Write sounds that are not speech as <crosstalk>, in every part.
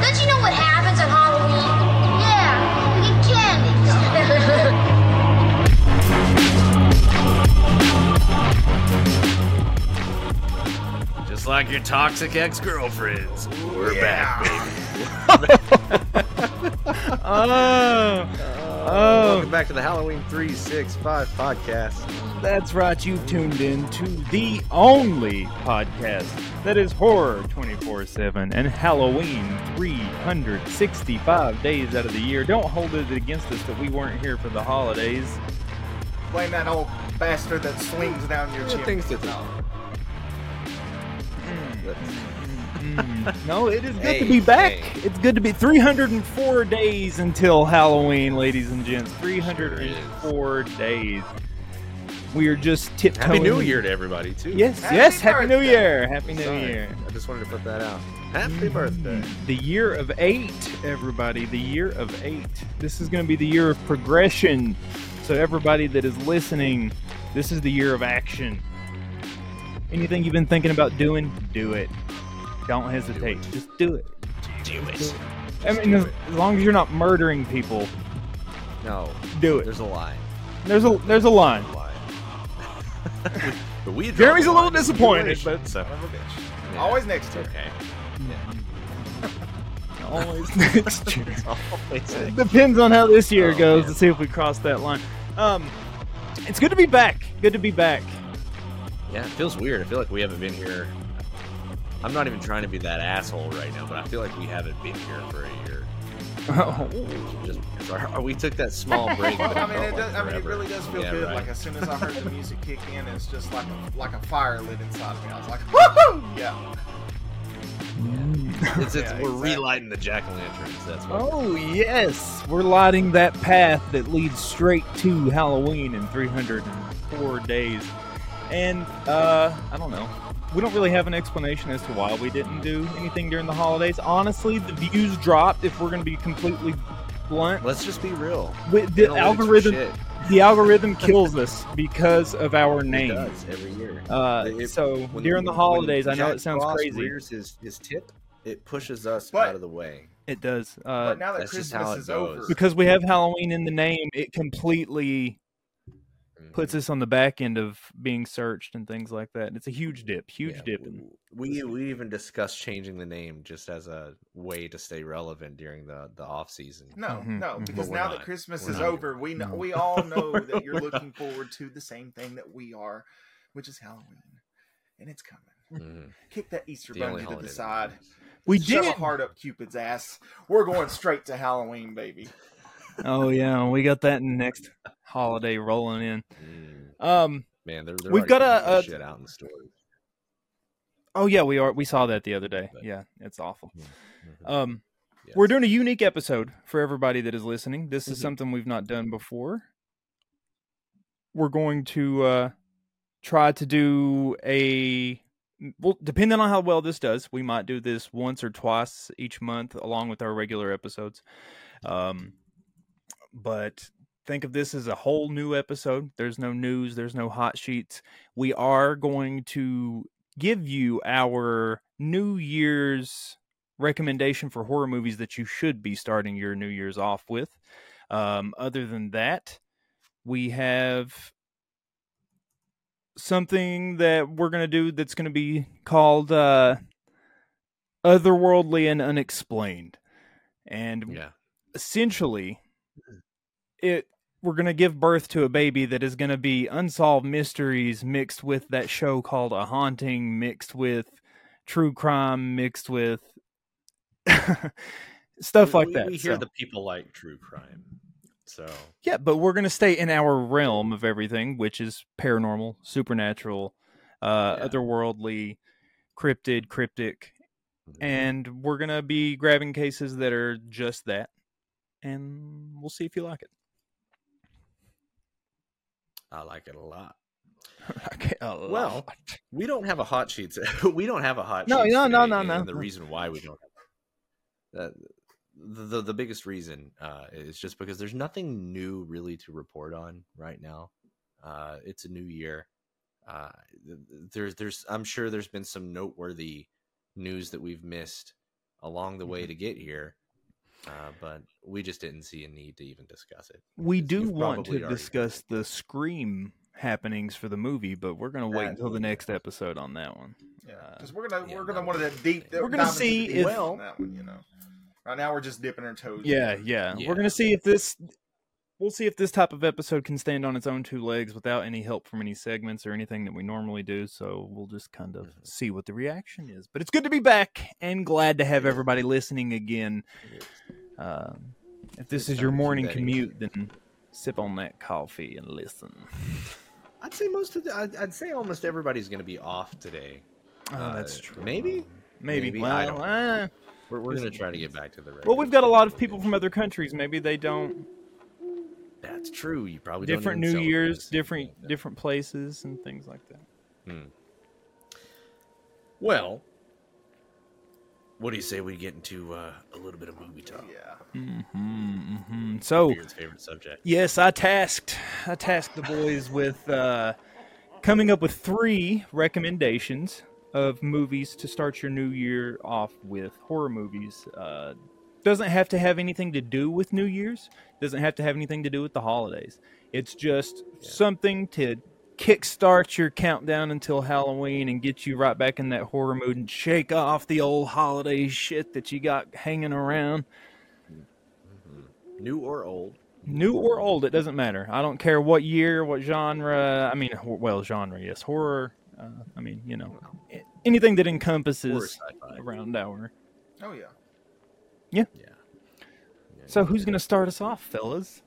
Don't you know what happens on Halloween? Yeah, we get candy. <laughs> Just like your toxic ex girlfriends. We're back, baby. <laughs> <laughs> Oh, Welcome oh. back to the Halloween 365 podcast. That's right. You've tuned in to the only podcast that is horror 24 7 and Halloween 365 days out of the year. Don't hold it against us that we weren't here for the holidays. Blame that old bastard that swings down your chin. things to. Mm, <laughs> no, it is good Hey, to be back. hey. It's good to be 304 days until Halloween, ladies and gents. 304 days. We are just tiptoeing. Happy New Year to everybody, too. Yes, Happy yes. Happy New. Year. Happy New Sorry. Year. I just wanted to put that out. Happy birthday. The year of eight, everybody. The year of eight. This is going to be the year of progression. So, everybody that is listening, this is the year of action. Anything you've been thinking about doing, do it. Don't hesitate. Just do it. Do it. I mean, as, as long as you're not murdering people, No, do it. there's a line. There's a there's a line. A line. but we Jeremy's a little disappointed, Situation, but so Son of a bitch. yeah, Always next <laughs> it's year. okay. always next year. Always next. Depends on how this year Oh, goes man. to see if we cross that line. Um, it's good to be back. Good to be back. Yeah, it feels weird. I feel like we haven't been here. I'm not even trying to be that asshole right now, but I feel like we haven't been here for a year. <laughs> Just because our, we took that small <laughs> break. Well, I mean, it, does, like I mean, it really does feel Yeah, good. right. Like as soon as I heard the music kick in, it's just like a like a fire lit inside of me. I was like, <laughs> woohoo! Yeah. It's, it's, Yeah, we're exactly. relighting the jack o' lanterns. That's what. Oh yes, we're lighting that path that leads straight to Halloween in 304 days. And uh, I don't know. We don't really have an explanation as to why we didn't do anything during the holidays. Honestly, the views dropped. If we're going to be completely blunt, Let's just be real. with the algorithm, the algorithm kills us because of our name. It name. does every year. Uh, It- so when- during the when holidays, I know it sounds Frost crazy. Rears his, his tip. It pushes us But- out of the way. It does. Uh, But now that Christmas how it is goes. over, because we have Halloween in the name, it completely puts us on the back end of being searched and things like that. And It's a huge dip, huge Yeah, dip. In, We we even discussed changing the name just as a way to stay relevant during the the off season. no, Mhm, no, mhm. because now not. that Christmas We're is not. over, we know No. we all know that you're <laughs> looking forward to the same thing that we are, which is Halloween, and it's coming. Mhm. Kick that Easter The bunny to the side. we Shove did. a heart up Cupid's ass. We're going straight to Halloween, baby. Oh yeah, we got that next holiday rolling in. Mm. Um. Man, they're, they're We've got a- a- shit out in the stores. Oh yeah, we are. We saw that the other day. But- Yeah, it's awful. Mhm. Um. Yes. We're doing a unique episode for everybody that is listening. This is Mhm. something we've not done before. We're going to uh, try to do a well, depending on how well this does, we might do this once or twice each month, along with our regular episodes. Um, but think of this as a whole new episode. There's no news. There's no hot sheets. We are going to give you our New Year's recommendation for horror movies that you should be starting your New Year's off with. Um, other than that, we have something that we're going to do that's going to be called uh, Otherworldly and Unexplained. And Yeah. essentially it we're going to give birth to a baby that is going to be unsolved mysteries mixed with that show called a haunting mixed with true crime mixed with <laughs> stuff We- like that We hear so- the people like true crime. So yeah but we're going to stay in our realm of everything which is paranormal supernatural uh Yeah. otherworldly cryptid cryptic mhm. and we're going to be grabbing cases that are just that and we'll see if you like it I like it a lot. <laughs> Okay, a Well, lot. We don't have a hot sheets. <laughs> we don't have a hot sheet. No, no, no, no, no. The reason why we don't have uh, the, the the biggest reason uh, is just because there's nothing new really to report on right now. Uh, it's a new year. Uh, there's there's I'm sure there's been some noteworthy news that we've missed along the way Mm-hmm. to get here, uh, but we just didn't see a need to even discuss it. We do want to discuss the Scream happenings for the movie, but we're gonna wait until the next episode on that one. Yeah, Uh, because we're gonna yeah, we're gonna no. want to deep. We're gonna see the if- details on that one. You know, right now we're just dipping our toes. Yeah, in. yeah, Yeah. We're gonna see if this. We'll see if this type of episode can stand on its own two legs without any help from any segments or anything that we normally do. So we'll just kind of Mhm. see what the reaction is. But it's good to be back and glad to have everybody listening again. Um, if this is your morning commute, then sip on that coffee and listen. I'd say most of the, I'd, I'd say almost everybody's going to be off today. Oh, Uh, that's true. Maybe. Maybe. maybe, Well, I don't uh, We're, we're going to try to get back to the. well, we've got a lot of people from other countries. Maybe they don't. That's true. You probably different don't New Years, different like different places, and things like that. that. Hmm. Well, what do you say we get into uh, a little bit of movie talk? Yeah. hmm hmm So, Beard's favorite subject. yes, I tasked I tasked the boys with uh, coming up with three recommendations of movies to start your new year off with. Horror movies. Uh, doesn't have to have anything to do with New Year's. Doesn't have to have anything to do with the holidays. It's just Yeah. something to kickstart your countdown until Halloween and get you right back in that horror mood and shake off the old holiday shit that you got hanging around. Mhm. New or old? New or old, it doesn't matter. I don't care what year, what genre. I mean, well, genre, yes. Horror. Uh, I mean, you know, anything that encompasses around our. Oh yeah. Yeah. Yeah, So, yeah, who's yeah. gonna start us off, fellas?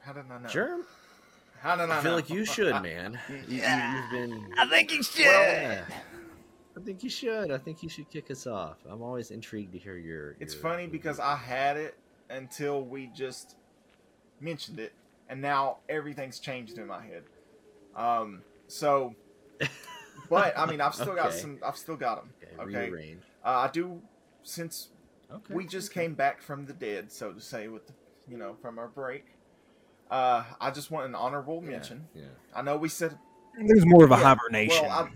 How did I know? Sure. How did I, I feel know? like you should, man. <laughs> You, you, have been. I think you should. Yeah. I think you should. I think you should kick us off. I'm always intrigued to hear your. It's your funny because I had it until we just mentioned it, and now everything's changed in my head. Um. So, <laughs> but I mean, I've still got some. I've still got them. Okay, Okay. Uh, I do since Okay. we just came back from the dead, so to say, with the, you know from our break. Uh, I just want an honorable mention. Yeah. I know we said There's more of a Yeah, hibernation. well,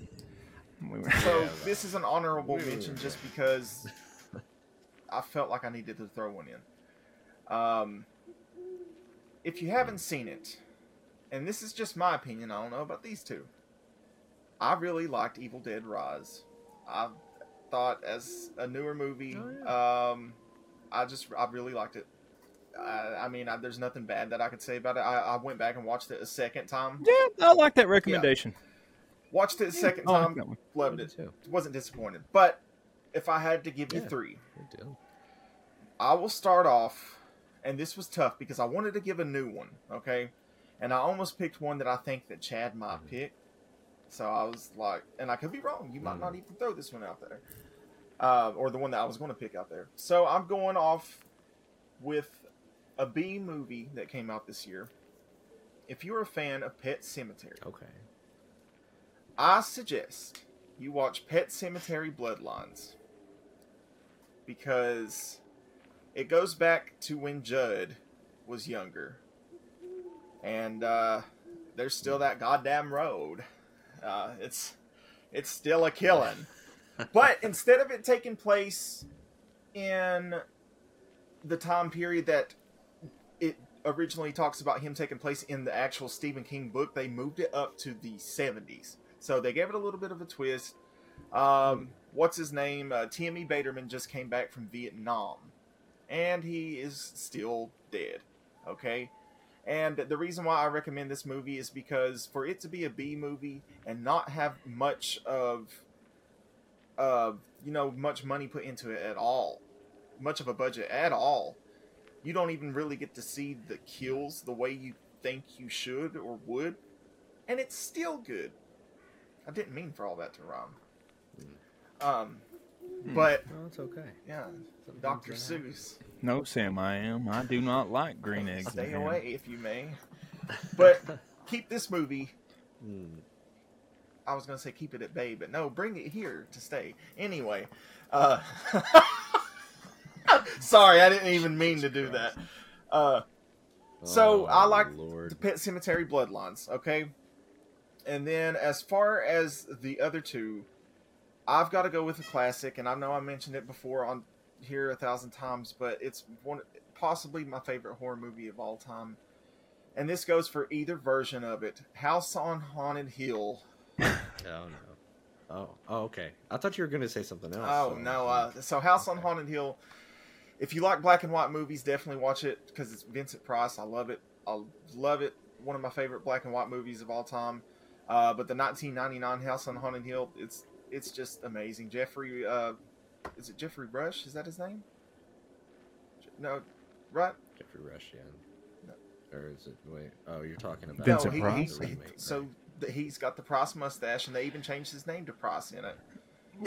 We were- so. Yeah, this is an honorable Wait, wait, mention just because I felt like I needed to throw one in. Um, if you haven't seen it, and this is just my opinion, I don't know about these two. I really liked Evil Dead Rise. I thought as a newer movie, Oh, um, I just I really liked it. I, I mean, I, there's nothing bad that I could say about it. I, I went back and watched it a second time. yeah, I like that recommendation. Watched it a second I like time, that one. loved it. too. Wasn't disappointed. But if I had to give you three, I will start off, and this was tough because I wanted to give a new one, okay? And I almost picked one that I think that Chad might Mhm. pick. So I was like, and I could be wrong. You might Mhm. not even throw this one out there, uh, or the one that I was going to pick out there. So I'm going off with a B movie that came out this year. If you're a fan of Pet Sematary, Okay. I suggest you watch Pet Sematary Bloodlines because it goes back to when Judd was younger, and uh, there's still that goddamn road. Uh, it's it's still a killing, <laughs> but instead of it taking place in the time period that it originally talks about him taking place in the actual Stephen King book, they moved it up to the 70s. So they gave it a little bit of a twist. Um, what's his name? Uh, Timmy Baterman just came back from Vietnam, and he is still dead. Okay. And the reason why I recommend this movie is because for it to be a B movie and not have much of, uh, you know, much money put into it at all, much of a budget at all, you don't even really get to see the kills the way you think you should or would, and it's still good. I didn't mean for all that to rhyme. Um, Hmm. but No, it's okay. yeah, Sometimes Dr. that Seuss, No, Sam, I am. I do not like green eggs. and stay ham. away if you may. But <laughs> keep this movie. Hmm. I was gonna say keep it at bay, but no, bring it here to stay. Anyway, uh, <laughs> sorry, I didn't even mean to do that. Uh, So, I like the Lord. Pet Sematary Bloodlines, okay? And then as far as the other two, I've got to go with a classic, and I know I mentioned it before on here a thousand times, but it's one possibly my favorite horror movie of all time. And this goes for either version of it. House on Haunted Hill. <laughs> Oh no. Oh, oh, okay. I thought you were gonna say something else. Oh so- no! Uh, so House on Haunted Hill. If you like black and white movies, definitely watch it because it's Vincent Price. I love it. I love it. One of my favorite black and white movies of all time. Uh, but the 1999 House on Haunted Hill, it's it's just amazing. Jeffrey, uh, is it Geoffrey Rush? Is that his name? No, right? Geoffrey Rush, yeah. Or is it? Wait. Oh, you're talking about Vincent no, he, Price? he- the remake, so right? th- he's got the Price mustache, and they even changed his name to Price in it.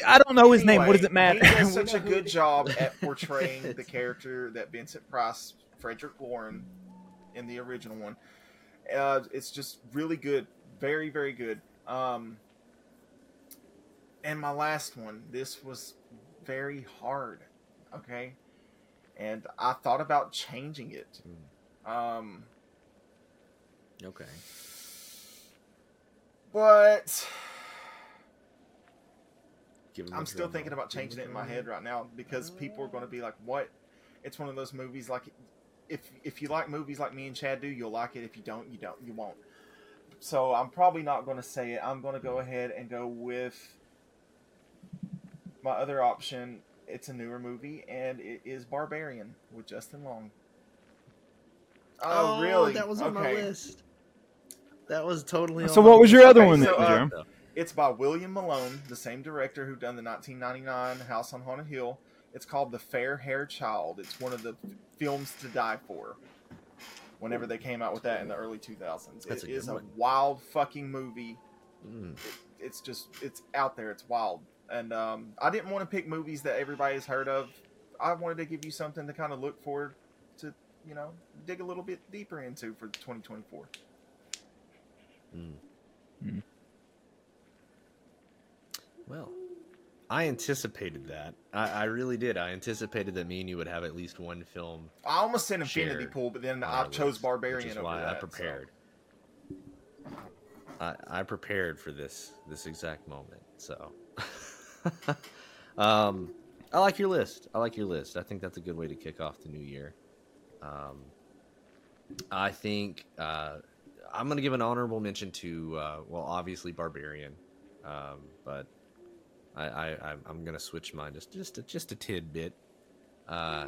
I don't know his name. What does it matter? He does <laughs> such a good job at <laughs> portraying the character that Vincent Price, Frederick Loren, in the original one. Uh, it's just really good, very very good. Um, and my last one, this was very hard, okay, and I thought about changing it. Um, Okay. but I'm still thinking about changing it in my head right now because people are going to be like, "What?" It's one of those movies like if if you like movies like me and Chad do, you'll like it. If you don't, you don't. You won't. So I'm probably not going to say it. I'm going to go ahead and go with my other option. It's a newer movie, and it is Barbarian with Justin Long. Oh, really? That was on my list. That was totally. So on what my was your other Okay, one, so, then, uh, It's by William Malone, the same director who done the 1999 House on Haunted Hill. It's called The Fair Hair Child. It's one of the f- films to die for. Whenever they came out with that in the early 2000s, That's it a good is a wild fucking movie. Mm. It, it's just it's out there. It's wild, and um, I didn't want to pick movies that everybody's heard of. I wanted to give you something to kind of look forward to, you know, dig a little bit deeper into for 2024. Mm. Mm. Well, I anticipated that. I, I really did. I anticipated that me and you would have at least one film. I almost said Infinity Pool, but then I chose list, Barbarian which is over why that. I so- prepared. I, I prepared for this this exact moment. So, <laughs> um, I like your list. I like your list. I think that's a good way to kick off the new year. Um, I think uh, I'm going to give an honorable mention to uh, well, obviously Barbarian, um, but I, I I'm- going to switch mine just just a, just a tidbit. Uh,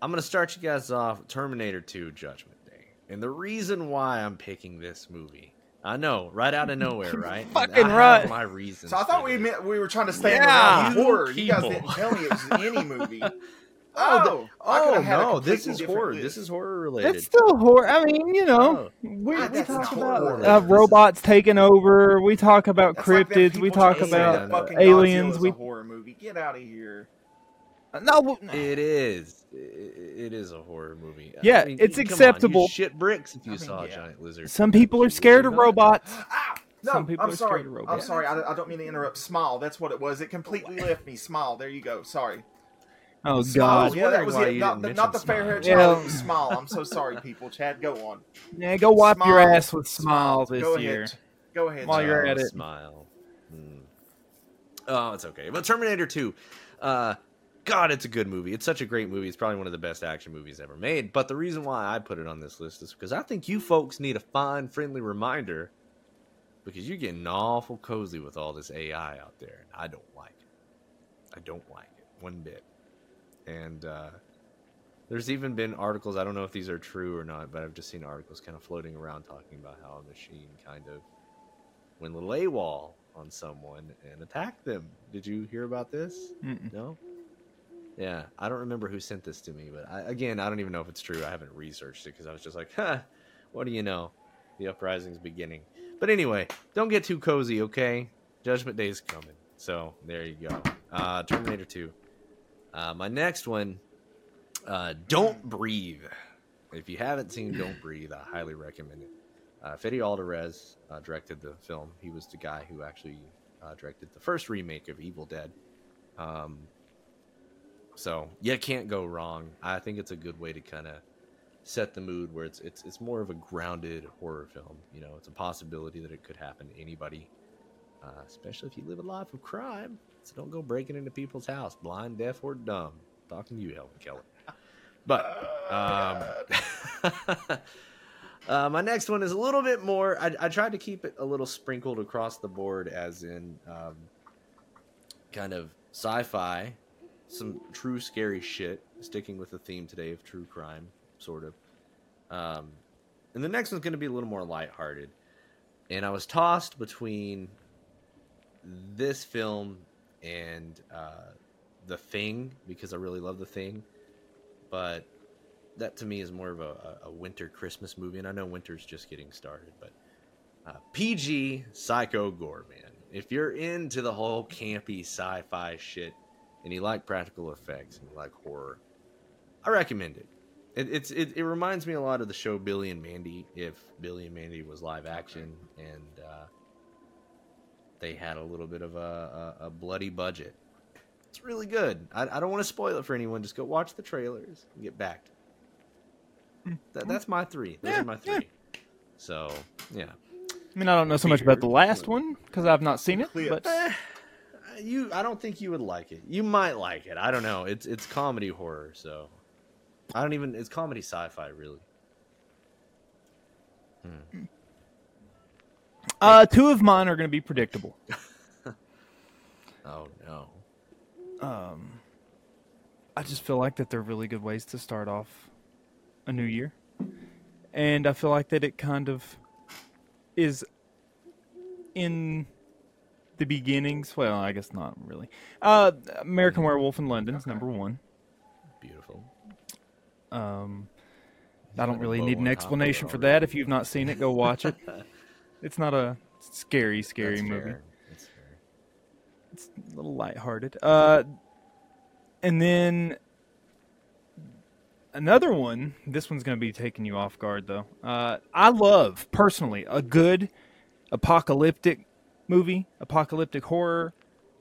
I'm going to start you guys off Terminator 2 Judgment Day. And the reason why I'm picking this movie, I know, right out of nowhere, <laughs> right? Fucking I have right. My reasons. So I thought we meant we were trying to stay Yeah, around you horror. You guys didn't tell me it was any <laughs> movie. Oh, Oh, I could've Oh no, this is horror. list. This is horror related. It's still horror. I mean, you know, Oh. we, Ah, we talk about uh, robots taking over. We talk about That's cryptids. people we talk trying to say about aliens. We a horror movie. Get out of here. No. It is. I- It is a horror movie. Yeah, mean, it's come on, you acceptable. shit bricks if you I mean, saw a yeah. giant lizard. Some people are scared of robots. Ah, no, Some people I'm are sorry. scared of I'm sorry. I, I don't mean to interrupt. Smile. That's what it was. It completely left me. Smile. There you go. Sorry. Oh Smile. God. Yeah, that was it. Not, didn't the, not the fair hair Smile. child. Yeah. Smile. I'm so sorry, people. Chad, go on. Yeah, go wipe your ass with smile this go year. ahead. Go ahead. While Chad. you're at it. Smile. Hmm. Oh, it's okay. But Terminator 2, uh, God, it's a good movie. It's such a great movie. It's probably one of the best action movies ever made. But the reason why I put it on this list is because I think you folks need a fine, friendly reminder because you're getting awful cozy with all this AI out there. And I don't like it. I don't like it one bit. And uh, there's even been articles, I don't know if these are true or not, but I've just seen articles kind of floating around talking about how a machine kind of went a little AWOL on someone and attacked them. Did you hear about this? Mm-mm. No? Yeah, I don't remember who sent this to me, but I, again, I don't even know if it's true. I haven't researched it because I was just like, huh, what do you know? The uprising's beginning. But anyway, don't get too cozy, okay? Judgment Day is coming. So there you go. Uh, Terminator 2. Uh, my next one, uh, Don't Breathe. If you haven't seen Don't Breathe, I highly recommend it. Uh, Fede Alvarez uh, directed the film. He was the guy who actually uh, directed the first remake of Evil Dead. Um, so yeah, can't go wrong. I think it's a good way to kind of set the mood where it's it's it's more of a grounded horror film. You know, it's a possibility that it could happen to anybody. uh, especially if you live a life of crime. So don't go breaking into people's house, blind, deaf, or dumb. talking to you, Helen Keller. But um, <laughs> uh, my next one is a little bit more. I, I tried to keep it a little sprinkled across the board, as in um, kind of sci-fi, some true scary shit. Sticking with the theme today of true crime, sort of. Um, and the next one's going to be a little more lighthearted. And I was tossed between this film and uh, The Thing because I really love The Thing. But that to me is more of a, a winter Christmas movie. And I know winter's just getting started, but uh, PG Psycho Goreman. If you're into the whole campy sci fi shit and you like practical effects and you like horror, I recommend it. It, it's it, it reminds me a lot of the show Billy and Mandy if Billy and Mandy was live action and uh, they had a little bit of a, a, a bloody budget. It's really good. I, I don't want to spoil it for anyone. Just go watch the trailers and get back. That, that's my three. Those Yeah, are my yeah. three. So yeah, I mean, I don't know so much about the last one because I've not seen it, but Eh, you. I don't think you would like it. You might like it. I don't know. It's it's comedy horror, so I don't even. It's comedy sci-fi, really. uh, two of mine are going to be predictable. <laughs> Oh no. Um, I just feel like that they're really good ways to start off a new year, and I feel like that it kind of is in the beginnings. Well, I guess not really. Uh, American Werewolf in London is number one. Beautiful. Um, I don't really need an on top of explanation for that. If you've not seen it, go watch it. <laughs> it's not a scary, scary That's movie. fair. That's fair. It's a little lighthearted. Uh, and then another one. This one's going to be taking you off guard, though. Uh, I love personally a good apocalyptic movie, apocalyptic horror,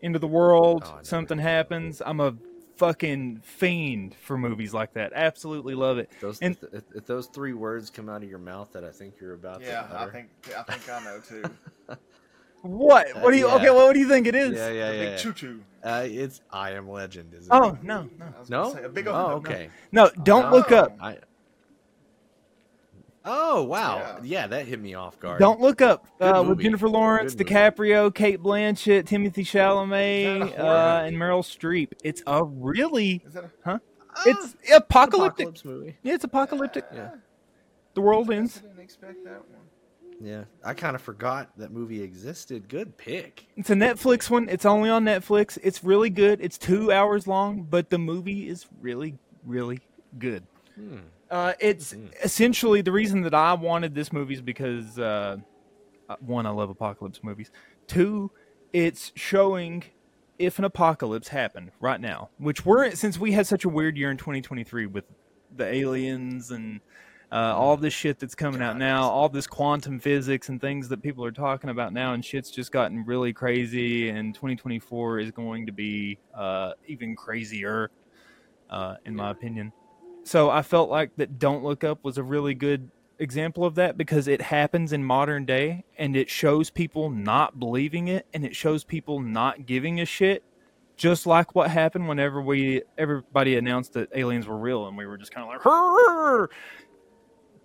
into the world. Oh, something where you're going. happens. I'm a fucking fiend for movies like that. Absolutely love it. Those And- if, if those three words come out of your mouth that I think you're about Yeah, to I think I think I know too. <laughs> What? What do you? yeah. Okay, well, what do you think it is? Yeah, yeah, A yeah. big choo choo. Uh, it's I Am Legend, isn't Oh no, no, I was No. say, a big oh, no. okay. no! Don't look Oh. up. I. Oh wow! Yeah. Yeah. that hit me off guard. Don't look up. Good Uh, with movie. Jennifer Lawrence, Good movie. DiCaprio, Cate Blanchett, Timothy Is Chalamet, that a horror uh, and Meryl Streep. It's a really, Is that a, huh? Ah, It's apocalyptic. apocalypse movie. Yeah, it's apocalyptic. Yeah. The world I ends. didn't expect that one. Yeah, I kind of forgot that movie existed. Good pick. It's a Netflix one. It's only on Netflix. It's really good. It's two hours long, but the movie is really, really good. Hmm. Uh, it's Mhm. essentially the reason that I wanted this movie is because uh, uh, one, I love apocalypse movies. Two, it's showing if an apocalypse happened right now, which we're since we had such a weird year in 2023 with the aliens and uh, all this shit that's coming out now, all this quantum physics and things that people are talking about now, and shit's just gotten really crazy. And 2024 is going to be uh, even crazier, uh, in my opinion. So I felt like that Don't Look Up was a really good example of that because it happens in modern day and it shows people not believing it and it shows people not giving a shit just like what happened whenever we everybody announced that aliens were real and we were just kind of like "Rrrr."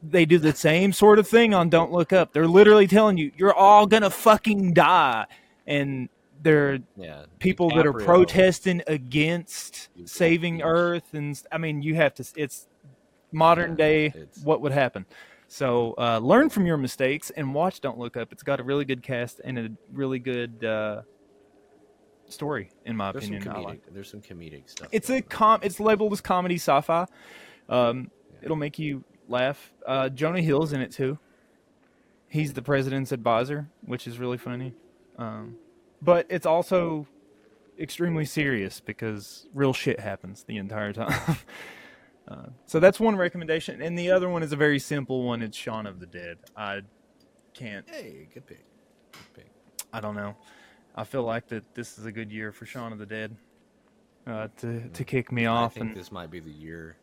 they do the same sort of thing on Don't Look Up. They're literally telling you you're all to fucking die and they're Yeah. people that are protesting against saving. Earth, and I mean, you have to. It's modern Yeah, day. it's- What would happen? So uh, learn from your mistakes and watch. Don't look up. It's got a really good cast and a really good uh, story, in my There's opinion. I comedic. like. There's some comedic stuff. It's a com. It's labeled as comedy sci-fi. Um, Yeah. It'll make you laugh. Uh, Jonah Hill's in it too. He's the president's advisor, which is really funny. Um, but it's also extremely serious because real shit happens the entire time. <laughs> uh, so that's one recommendation, and the other one is a very simple one. It's Shaun of the Dead. I can't. Hey, good pick. Good pick. I don't know. I feel like that this is a good year for Shaun of the Dead uh, to to kick me I off think and this might be the year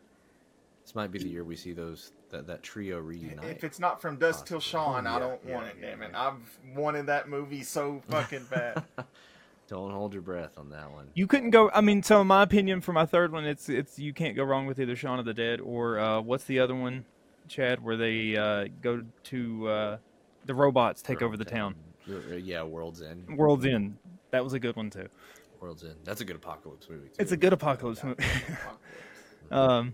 This might be the year we see those that, that trio reunite. If it's not from Dusk Till Possibly. Shawn, I don't yeah, want it. yeah, Damn it! I've wanted that movie so fucking bad. <laughs> Don't hold your breath on that one. You couldn't go. I mean, so in my opinion, for my third one, it's it's you can't go wrong with either Shaun of the Dead or uh, what's the other one, Chad, where they uh, go to uh, the robots take over the town. Uh, Yeah, World's End. World's End. That was a good one too. World's End. That's a good apocalypse movie. Too. It's a good apocalypse movie. <laughs> um,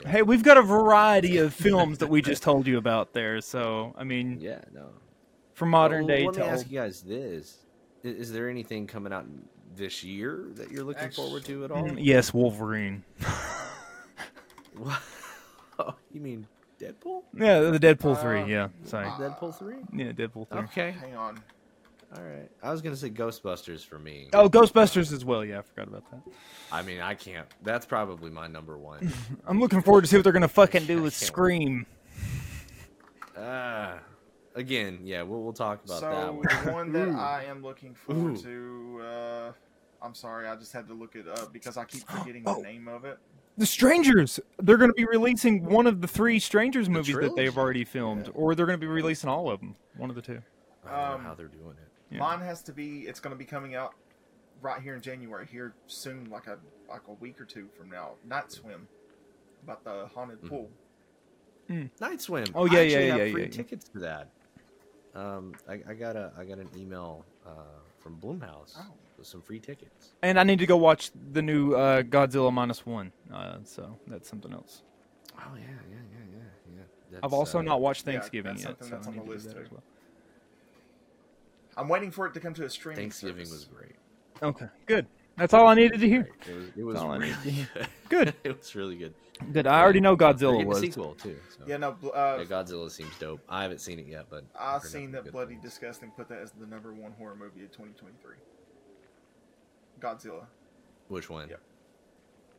Yeah. hey, we've got a variety of films that we just told you about there. So I mean, Yeah, no. from modern Well, day Let to me old. ask you guys this: I- Is there anything coming out this year that you're looking forward to at all? Mm, yes, Wolverine. <laughs> What? Oh, <laughs> you mean Deadpool? Yeah, the Deadpool Uh, three. Yeah, sorry. Deadpool three? Yeah, Deadpool three. Okay. Hang on. All right. I was gonna say Ghostbusters for me. Oh, Ghostbusters as well. Yeah, I forgot about that. I mean, I can't. That's probably my number one. <laughs> I'm looking forward to see what they're gonna fucking do with. Scream. uh, again, yeah, we'll we'll talk about so that one. the one <laughs> that I am looking forward Ooh. to, uh, I'm sorry, I just had to look it up because I keep <gasps> forgetting Oh. the name of it. The Strangers. They're gonna be releasing one of the three Strangers movies that they've already filmed, Yeah. or they're gonna be releasing all of them. One of the two. I don't know Um, how they're doing it. Yeah. Mine has to be. It's going to be coming out right here in January, here soon, like a like a week or two from now. Night Swim, about the haunted Mhm. pool. Night Swim. Oh, I yeah, yeah, yeah, Free yeah. tickets for that. Um, I, I got a I got an email uh, from Blumhouse Oh. with some free tickets. And I need to go watch the new uh, Godzilla minus one. Uh, so that's something else. Oh yeah, yeah, yeah, yeah, yeah. I've also uh, not watched yeah, Thanksgiving that's yet, so that's I on need the to do list that too. as well. I'm waiting for it to come to a stream. Thanksgiving was great. Okay, good. That's all I needed to hear. It was, it was all really need <laughs> good. Good. <laughs> it was really good. Good. I already know Godzilla getting a was. sequel too. So. Yeah, no. Uh, Yeah, Godzilla seems dope. I haven't seen it yet, but I've seen that Bloody things. Disgusting put that as the number one horror movie of 2023. Godzilla. Which one? Yep.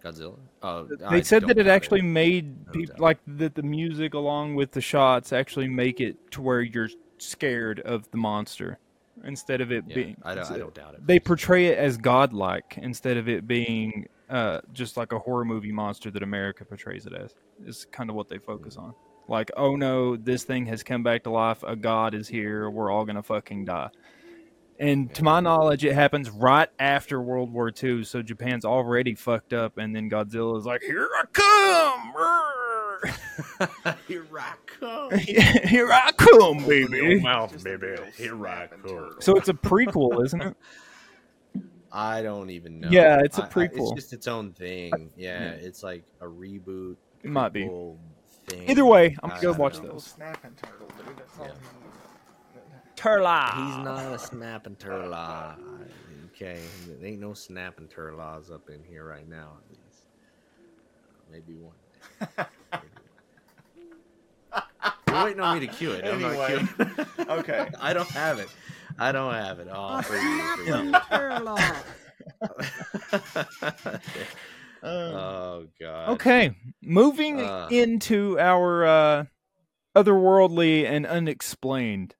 Godzilla. Oh, They I said that it doubt actually made No people doubt. like that the music along with the shots actually make it to where you're scared of the monster instead of it Yeah, being. I don't. I don't doubt it. They portray it as godlike instead of it being uh, just like a horror movie monster that America portrays it as. Is kind of what they focus on. Like, oh no, this thing has come back to life. A god is here. We're all gonna fucking die. And to my knowledge, it happens right after World War II. So Japan's already fucked up, and then Godzilla is like, "Here I come, <laughs> Here I come. <laughs> here I come, baby." mouth, baby. Here I come. So it's a prequel, isn't it? <laughs> I don't even know. Yeah, it's a I- I- prequel. it's just its own thing. Yeah, it's like a reboot. It might be. prequel Thing. Either way, I'm I- gonna go I watch don't know. those. Snapping turtle, dude. That's all Yeah. he- Turla. He's not a snapping turtle. Okay, there ain't no snapping turtles up in here right now. At least, uh, maybe one. Day. Maybe one. You're waiting on me to cue it. I'm not Anyway. cueing. <laughs> Okay. I don't have it. I don't have it. Oh, for you, for you. oh God. Okay, moving Uh. into our uh, otherworldly and unexplained,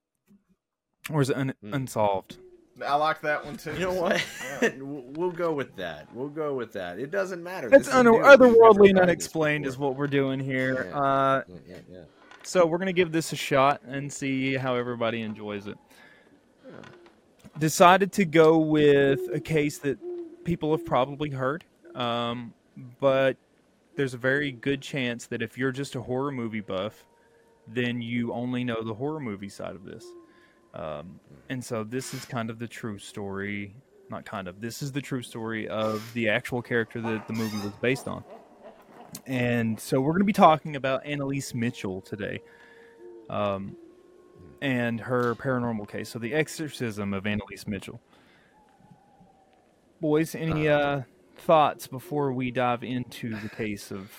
or is it un- Hmm. unsolved? I like that one too. You know what? Yeah. <laughs> We'll we'll go with that. We'll go with that. It doesn't matter. That's This is un- otherworldly and never done this unexplained is what we're doing here. Yeah. Uh, Yeah, yeah, yeah. So we're gonna give this a shot and see how everybody enjoys it. Decided to go with a case that people have probably heard, um, but there's a very good chance that if you're just a horror movie buff, then you only know the horror movie side of this. Um, and so this is kind of the true story, not kind of, this is the true story of the actual character that the movie was based on. And so we're going to be talking about Anneliese Mitchell today um, and her paranormal case. So the exorcism of Anneliese Mitchell. Boys, any uh, thoughts before we dive into the case of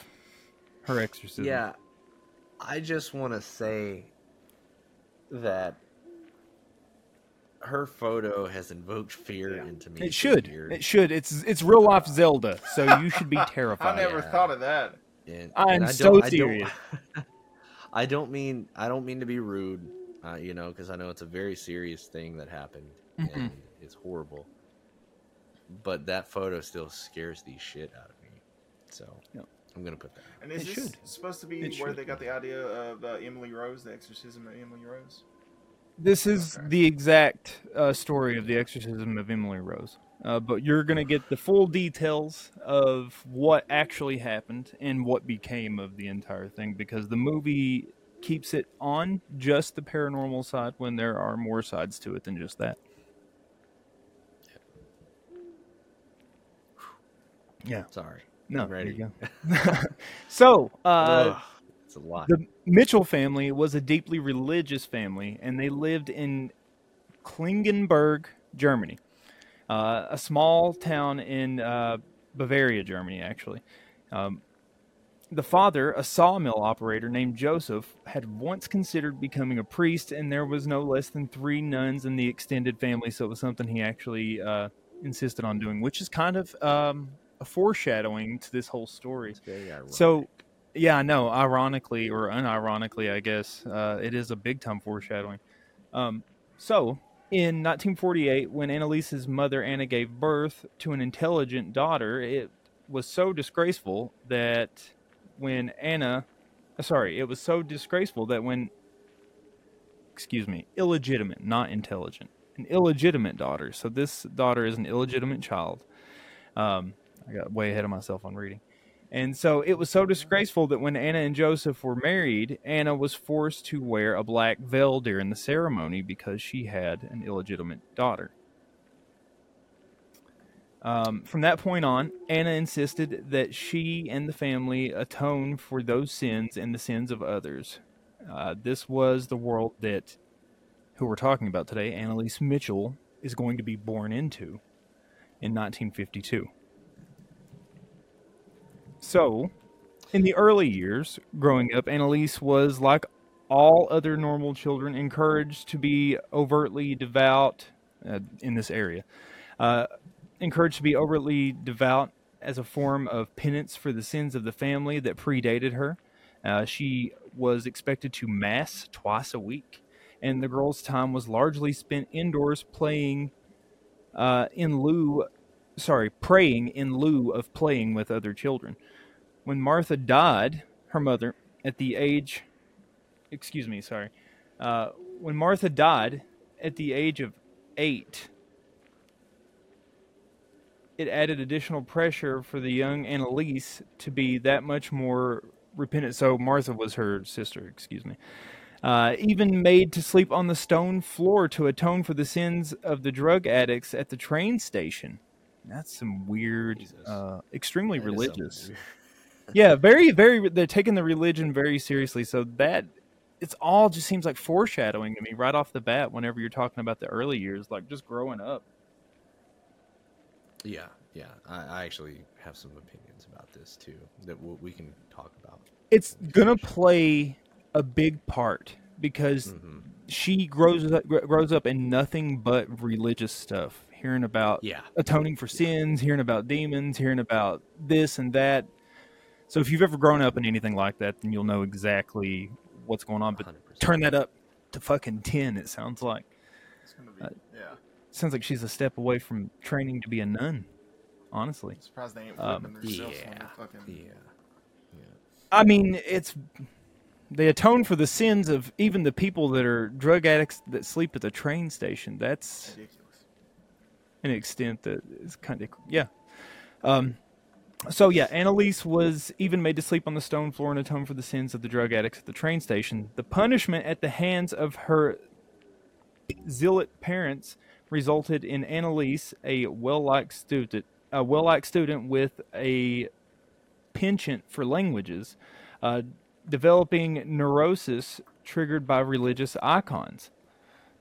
her exorcism? Yeah, I just want to say that her photo has invoked fear into me. It should. years. It should. It's it's real life Zelda, so you should be <laughs> terrified. I never yeah. thought of that. And, I am and I so don't, I don't- serious. <laughs> I don't mean I don't mean to be rude, uh, you know, because I know it's a very serious thing that happened Mhm. and it's horrible. But that photo still scares the shit out of me. So Yep. I'm gonna put that. And is It this should. supposed to be It where should. they got the idea of uh, Emily Rose, the exorcism of Emily Rose? This is Okay. the exact uh, story of the exorcism of Emily Rose. Uh, but you're going to get the full details of what actually happened and what became of the entire thing because the movie keeps it on just the paranormal side when there are more sides to it than just that. Yeah. Sorry. No, I'm ready. you go. <laughs> so, uh, it's a lot. the Mitchell family was a deeply religious family, and they lived in Klingenberg, Germany, uh, a small town in uh, Bavaria, Germany, actually. Um, the father, a sawmill operator named Joseph, had once considered becoming a priest, and there was no less than three nuns in the extended family, so it was something he actually uh, insisted on doing, which is kind of um, a foreshadowing to this whole story. So, yeah, know. Ironically or unironically, I guess uh, it is a big time foreshadowing. Um, so, in 1948, when Anneliese's mother Anna gave birth to an intelligent daughter, it was so disgraceful that when Anna, uh, sorry, it was so disgraceful that when, excuse me, illegitimate, not intelligent, an illegitimate daughter. So this daughter is an illegitimate child. Um, I got way ahead of myself on reading. And so it was so disgraceful that when Anna and Joseph were married, Anna was forced to wear a black veil during the ceremony because she had an illegitimate daughter. Um, from that point on, Anna insisted that she and the family atone for those sins and the sins of others. Uh, this was the world that, who we're talking about today, Anneliese Mitchell, is going to be born into in 1952. So, in the early years growing up, Anneliese was like all other normal children, encouraged to be overtly devout uh, in this area. Uh, encouraged to be overtly devout as a form of penance for the sins of the family that predated her. Uh, she was expected to mass twice a week, and the girl's time was largely spent indoors playing uh, in lieu, sorry, praying in lieu of playing with other children. When Martha died, her mother, at the age, excuse me, sorry, uh, when Martha died at the age of eight, it added additional pressure for the young Anneliese to be that much more repentant. So Martha was her sister, excuse me. Uh, even made to sleep on the stone floor to atone for the sins of the drug addicts at the train station. That's some weird, uh, extremely That religious. <laughs> yeah, very, very. They're taking the religion very seriously. So that it's all just seems like foreshadowing to me right off the bat. Whenever you're talking about the early years, like just growing up. Yeah, yeah. I, I actually have some opinions about this too that we we can talk about. it's gonna play a big part because Mhm. she grows up grows up in nothing but religious stuff hearing about Yeah, atoning for sins hearing about demons hearing about this and that so if you've ever grown up in anything like that then you'll know exactly what's going on but 100%. turn that up to fucking 10 it sounds like It's gonna be, Uh, yeah. sounds like she's a step away from training to be a nun honestly I'm surprised they ain't Um, themselves yeah, the fucking. yeah, yeah. I mean, it's they atone for the sins of even the people that are drug addicts that sleep at the train station. That's Ridiculous. An extent that is kind of yeah. Um, so yeah, Anneliese was even made to sleep on the stone floor and atone for the sins of the drug addicts at the train station. The punishment at the hands of her zealot parents resulted in Anneliese, a well-liked student, a well-liked student with a penchant for languages, uh, developing neurosis triggered by religious icons.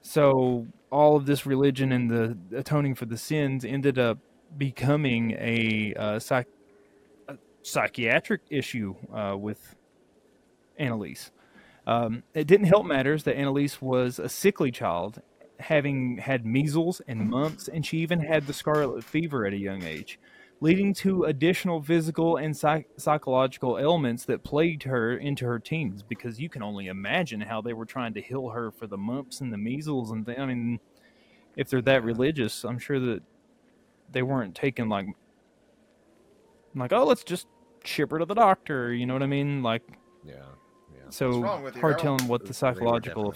So all of this religion and the atoning for the sins ended up becoming a, uh, psych- a psychiatric issue uh, with Anneliese. Um, it didn't help matters that Anneliese was a sickly child, having had measles and mumps, and she even had the scarlet fever at a young age, leading to additional physical and psych- psychological ailments that plagued her into her teens. Because you can only imagine how they were trying to heal her for the mumps and the measles and th- I mean, if they're that religious, I'm sure that they weren't taking like like oh let's just ship her to the doctor. You know what I mean? Like, Yeah. Yeah. so wrong with hard girl? telling what the They were psychological.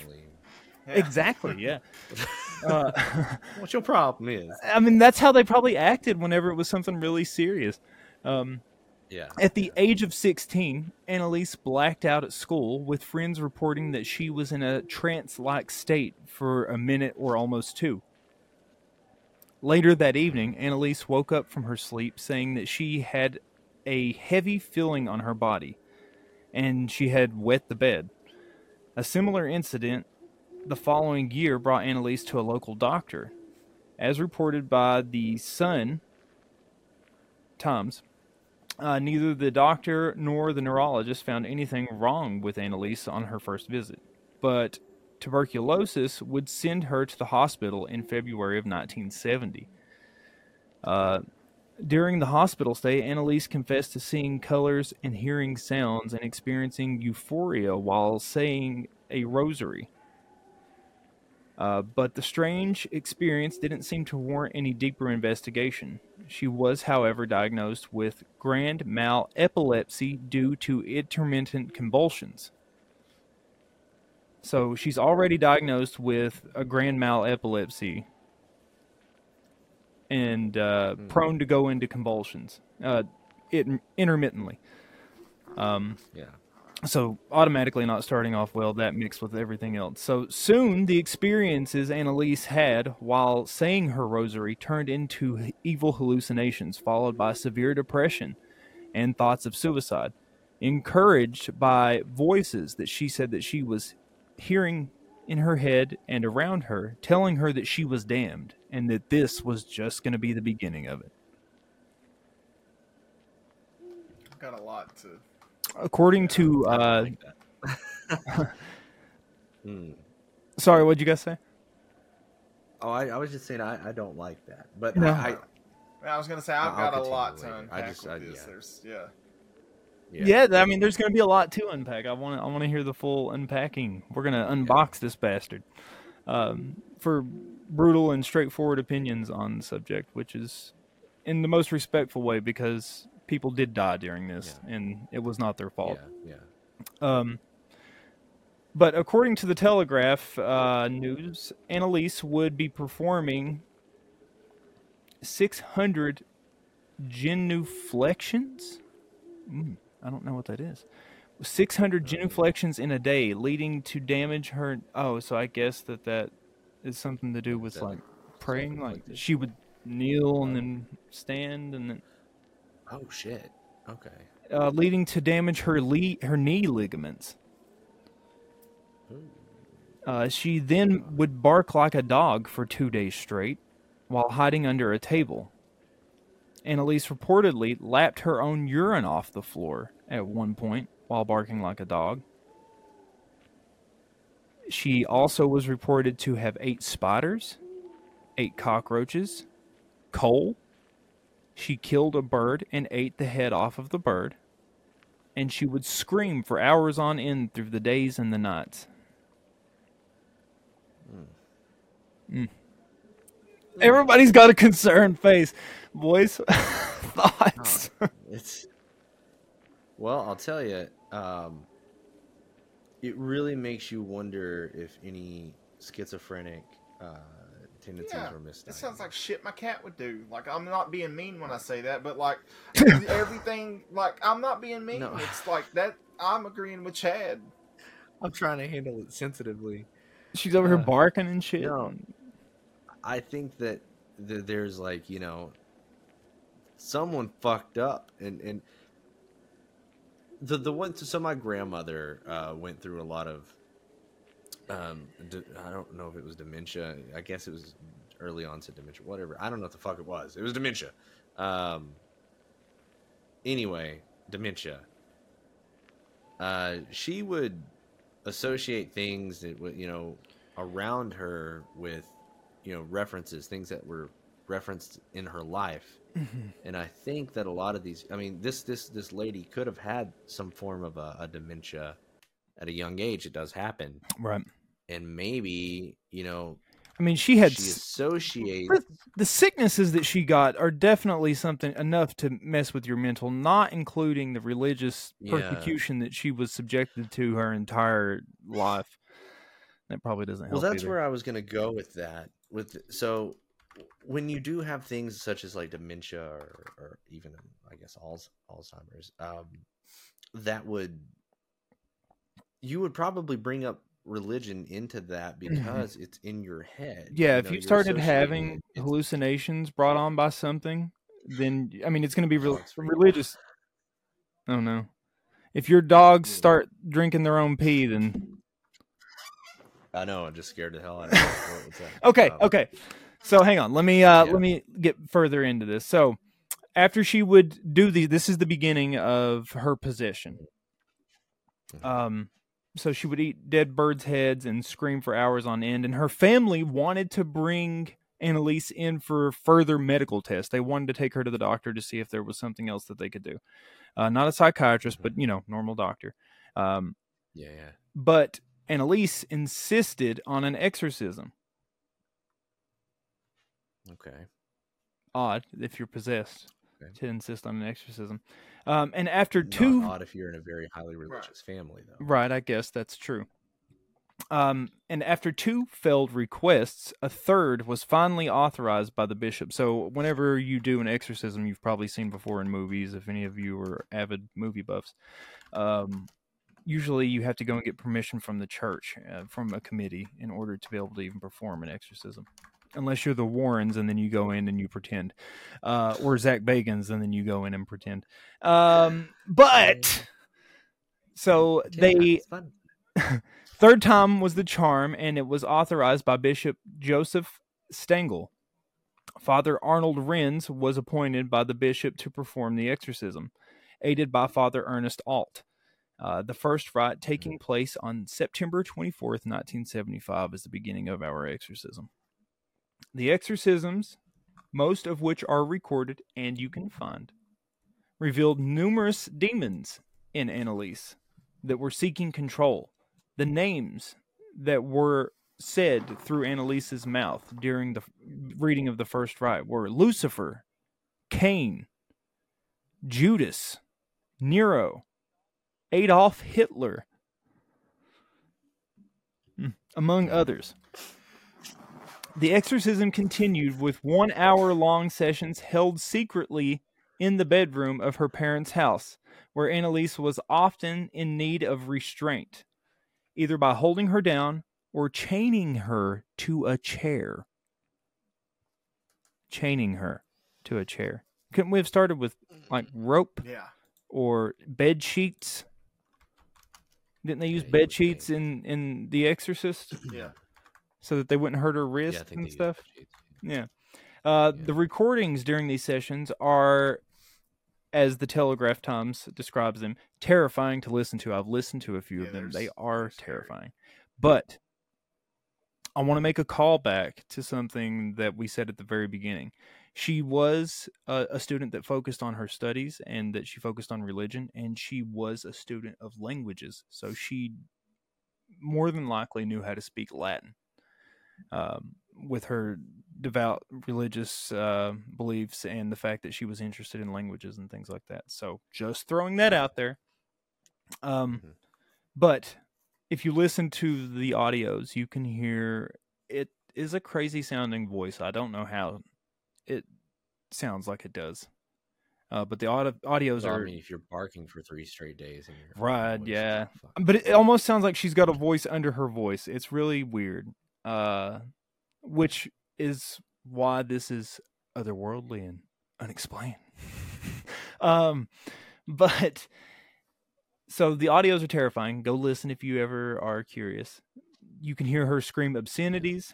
Yeah. Exactly. Yeah. <laughs> uh, <laughs> What your problem is? I mean, that's how they probably acted whenever it was something really serious. Um, Yeah. At the age of 16, Anneliese blacked out at school, with friends reporting that she was in a trance like state for a minute or almost two. Later that evening, Anneliese woke up from her sleep saying that she had a heavy feeling on her body and she had wet the bed. A similar incident the following year brought Anneliese to a local doctor. As reported by the Sun Times, uh, neither the doctor nor the neurologist found anything wrong with Anneliese on her first visit, but tuberculosis would send her to the hospital in February of 1970. Uh, during the hospital stay, Anneliese confessed to seeing colors and hearing sounds and experiencing euphoria while saying a rosary. Uh, but the strange experience didn't seem to warrant any deeper investigation. She was, however, diagnosed with grand mal epilepsy due to intermittent convulsions. So she's already diagnosed with a grand mal epilepsy and uh, prone to go into convulsions uh, it, intermittently. Um, Yeah. So automatically not starting off well that mixed with everything else so soon the experiences anneliese had while saying her rosary turned into evil hallucinations followed by severe depression and thoughts of suicide encouraged by voices that she said that she was hearing in her head and around her telling her that she was damned and that this was just going to be the beginning of it I've got a lot to. According to uh like that. <laughs> Hmm. sorry what'd you guys say Oh, I, I was just saying I, I don't like that, but No. I, I I was gonna say I've I'll got a continue lot to later. I unpack just- with I- this. yeah. There's yeah. Yeah. I mean, there's going to be a lot to unpack. I want to, I want to hear the full unpacking. We're going to unbox this bastard um, for brutal and straightforward opinions on the subject, which is in the most respectful way because people did die during this, and it was not their fault. yeah, yeah. Um, but according to the Telegraph uh, news, Anneliese would be performing 600 genuflections. Mm, I don't know what that is. 600 genuflections in a day, leading to damage her. Oh, so I guess that that is something to do with like praying. Like she would kneel and then stand, and then Oh shit. Okay. uh, leading to damage her le- her knee ligaments. Uh, she then would bark like a dog for two days straight while hiding under a table. Anneliese reportedly lapped her own urine off the floor at one point while barking like a dog. She also was reported to have ate spiders, ate cockroaches, coal. She killed a bird and ate the head off of the bird. And she would scream for hours on end through the days and the nights. Mm. Everybody's got a concerned face. Boys, <laughs> thoughts? It's well, I'll tell you. Um, it really makes you wonder if any schizophrenic uh, tendencies Yeah, were missed. it sounds like shit my cat would do. Like I'm not being mean when I say that, but like <laughs> everything, like I'm not being mean. No. It's like that. I'm agreeing with Chad. I'm trying to handle it sensitively. She's over here Uh, barking and shit. no. I think that th- there's like you know, someone fucked up, and and the the one. So my grandmother uh, went through a lot of. Um, d- I don't know if it was dementia. I guess it was early onset dementia. Whatever. I don't know what the fuck it was. It was dementia. Um. Anyway, dementia. Uh, she would associate things that would you know around her with you know references things that were referenced in her life and i think that a lot of these i mean this this this lady could have had some form of a, a dementia at a young age it does happen Right. And maybe you know I mean, she had she associates. The sicknesses that she got are definitely something enough to mess with your mental, not including the religious Yeah. persecution that she was subjected to her entire life. That probably doesn't help. Well, that's either. where I was going to go with that. With so, when you do have things such as like dementia or, or even I guess Alzheimer's, um, that would you would probably bring up religion into that because it's in your head. Mm-hmm. Yeah, if know, you started having. Hallucinations brought on by something, then I mean, it's going to be re- religious. Oh no! If your dogs start drinking their own pee, then I know, I'm just scared the hell out of me. What was that? Okay, Um, okay. So hang on. Let me uh Yeah. let me get further into this. So after she would do the this is the beginning of her possession. Mhm. Um so she would eat dead birds' heads and scream for hours on end and her family wanted to bring Anneliese in for further medical tests. They wanted to take her to the doctor to see if there was something else that they could do. Uh, not a psychiatrist, but you know, normal doctor. Um, Yeah, yeah. but Anneliese insisted on an exorcism. Okay. odd if you're possessed Okay. to insist on an exorcism. Um, and after Not two, odd if you're in a very highly religious family, though. right, I guess that's true. Um, and after two failed requests, a third was finally authorized by the bishop. So, whenever you do an exorcism, you've probably seen before in movies, if any of you are avid movie buffs, um, usually you have to go and get permission from the church, uh, from a committee, in order to be able to even perform an exorcism. Unless you're the Warrens, and then you go in and you pretend, uh, or Zak Bagans, and then you go in and pretend. Um, but so they. <laughs> Third time was the charm, and it was authorized by Bishop Joseph Stangl. Father Arnold Renz was appointed by the bishop to perform the exorcism, aided by Father Ernest Alt. Uh, the first rite taking place on September 24th, 1975, is the beginning of our exorcism. The exorcisms, most of which are recorded and you can find, revealed numerous demons in Anneliese that were seeking control the names that were said through Anneliese's mouth during the reading of the first rite were Lucifer, Cain, Judas, Nero, Adolf Hitler, hmm, among others. The exorcism continued with one hour long sessions held secretly in the bedroom of her parents' house, where Anneliese was often in need of restraint either by holding her down or chaining her to a chair. Chaining her to a chair. Couldn't we have started with like rope Yeah. or bed sheets? Didn't they use Yeah, bed sheets in in The Exorcist Yeah. So that they wouldn't hurt her wrist think and stuff? Yeah. Uh, Yeah. The recordings during these sessions are, as the Telegraph Times describes them, terrifying to listen to. I've listened to a few Yeah, of them. They are terrifying. But I want to make a callback to something that we said at the very beginning. She was a, a student that focused on her studies and that she focused on religion, and she was a student of languages. So she more than likely knew how to speak Latin. Um, with her devout religious uh, beliefs and the fact that she was interested in languages and things like that. So just throwing that out there. Um, Mhm. but if you listen to the audios, you can hear it is a crazy sounding voice. I don't know how it sounds like it does. Uh, but the audio, audios Well, I mean, if you're barking for three straight days and you're Right, yeah. but it almost sounds like she's got a voice under her voice. It's really weird. Uh, which is why this is otherworldly and unexplained. <laughs> um, but so the audios are terrifying. Go listen if you ever are curious. You can hear her scream obscenities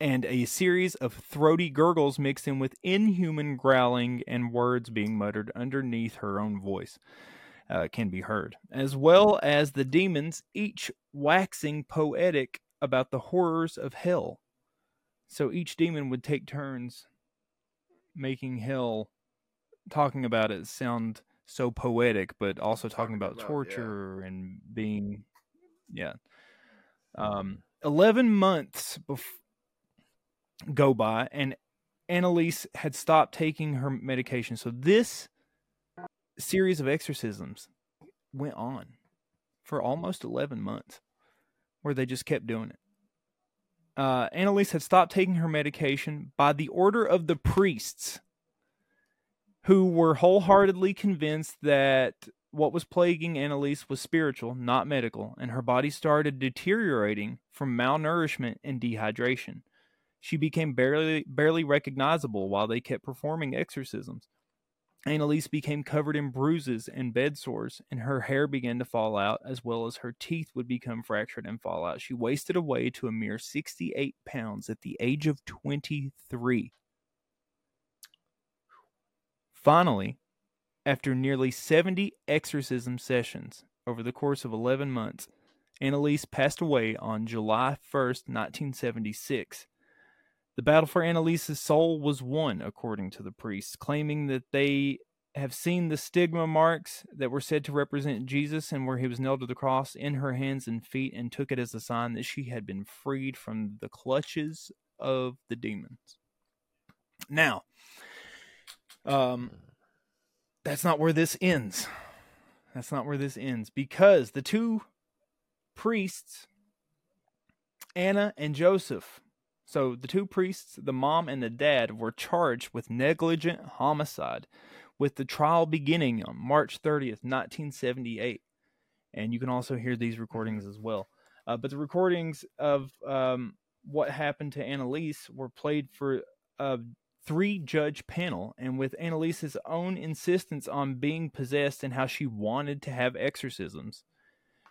and a series of throaty gurgles mixed in with inhuman growling and words being muttered underneath her own voice uh, can be heard, as well as the demons, each waxing poetic about the horrors of hell. So each demon would take turns making hell, talking about it sound so poetic, but also talking, Talking about, about- yeah. torture and being, yeah. Um, 11 months bef- go by, and Anneliese had stopped taking her medication. So this series of exorcisms went on for almost 11 months, where they just kept doing it. Uh, Anneliese had stopped taking her medication by the order of the priests, who were wholeheartedly convinced that what was plaguing Anneliese was spiritual, not medical, and her body started deteriorating from malnourishment and dehydration. She became barely barely recognizable while they kept performing exorcisms. Anneliese became covered in bruises and bed sores, and her hair began to fall out, as well as her teeth would become fractured and fall out. She wasted away to a mere 68 pounds at the age of 23. Finally, after nearly 70 exorcism sessions over the course of 11 months, Anneliese passed away on July 1st, 1976. The battle for Anneliese's soul was won, according to the priests, claiming that they have seen the stigma marks that were said to represent Jesus and where he was nailed to the cross in her hands and feet and took it as a sign that she had been freed from the clutches of the demons. Now, um, that's not where this ends. That's not where this ends because the two priests, Anna and Joseph, so the two priests, the mom and the dad, were charged with negligent homicide, with the trial beginning on March 30th, 1978. And you can also hear these recordings as well. Uh, but the recordings of um, what happened to Anneliese were played for a three judge panel, and with Anneliese's own insistence on being possessed and how she wanted to have exorcisms,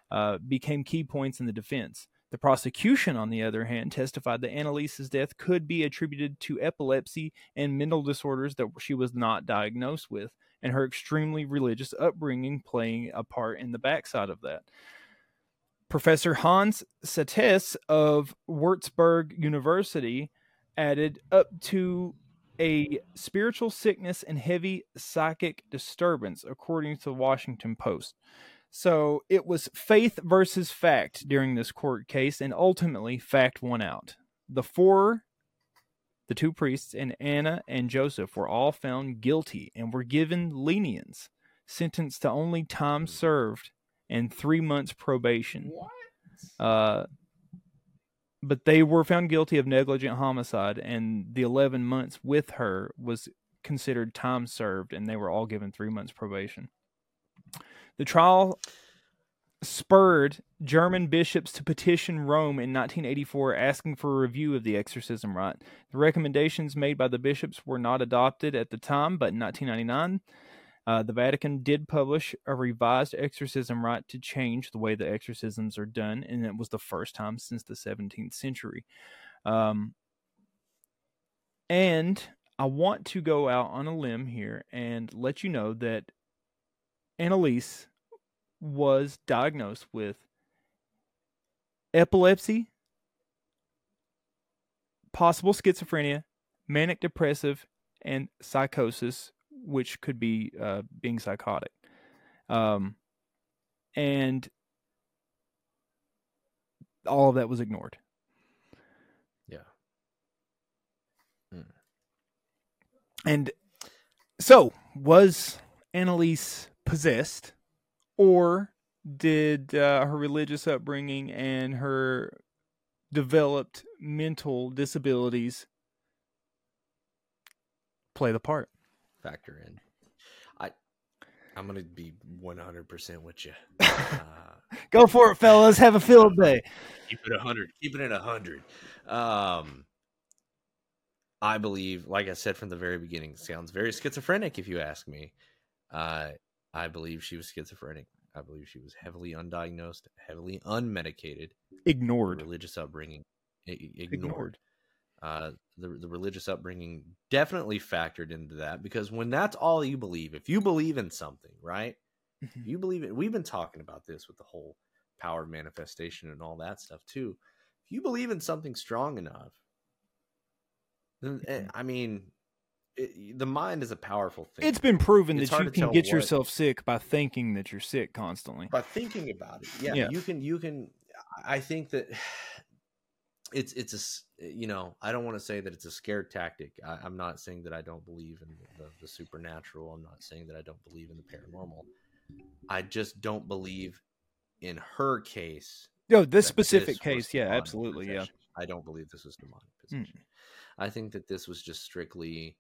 uh, became key points in the defense. The prosecution, on the other hand, testified that Anneliese's death could be attributed to epilepsy and mental disorders that she was not diagnosed with, and her extremely religious upbringing playing a part in the backside of that. Professor Hans Sattes of Würzburg University added up to a spiritual sickness and heavy psychic disturbance, according to the Washington Post. So it was faith versus fact during this court case, and ultimately, fact won out. The four, the two priests, and Anna and Joseph were all found guilty and were given lenience, sentenced to only time served and three months probation. What? Uh, but they were found guilty of negligent homicide, and the 11 months with her was considered time served, and they were all given three months probation. The trial spurred German bishops to petition Rome in 1984 asking for a review of the exorcism rite. The recommendations made by the bishops were not adopted at the time, but in 1999, uh, the Vatican did publish a revised exorcism rite to change the way the exorcisms are done, and it was the first time since the 17th century. Um, and I want to go out on a limb here and let you know that Anneliese was diagnosed with epilepsy, possible schizophrenia, manic depressive, and psychosis, which could be uh, being psychotic. Um, and all of that was ignored. Yeah. And so, was Anneliese possessed, or did uh, her religious upbringing and her developed mental disabilities play the part? Factor in. I I'm gonna be 100 percent with you. <laughs> Uh, Go for it, fellas. Have a field day. keep it 100. Keep it at 100. Um, I believe, like I said from the very beginning, sounds very schizophrenic if you ask me. Uh, I believe she was schizophrenic. I believe she was heavily undiagnosed, heavily unmedicated, Ignored. religious upbringing i- ignored. Ignored. Uh, the the religious upbringing definitely factored into that because when that's all you believe, if you believe in something, right? Mhm. If you believe it. We've been talking about this with the whole power of manifestation and all that stuff too. If you believe in something strong enough, then eh, Mhm. I mean, it, the mind is a powerful thing. It's been proven It's that you can get what- yourself sick by thinking that you're sick constantly. by thinking about it yeah, Yeah. you can you can i think that <sighs> it's it's a you know I don't want to say that it's a scare tactic. I, I'm not saying that I don't believe in the, the supernatural. I'm not saying that I don't believe in the paranormal. I just don't believe in her case. No, this specific was case, yeah, absolutely, yeah. I don't believe this was demonic Mm. I think that this was just strictly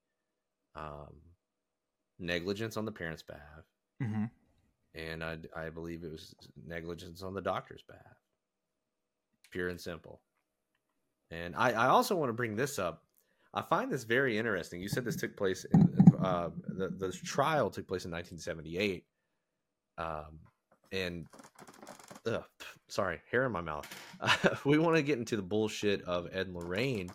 um, negligence on the parents' behalf, hmm and I, I believe it was negligence on the doctor's behalf, pure and simple. And I, I also want to bring this up. I find this very interesting. You said this took place in uh, the the trial took place in 1978, um, and ugh, sorry, hair in my mouth. <laughs> we want to get into the bullshit of Ed and Lorraine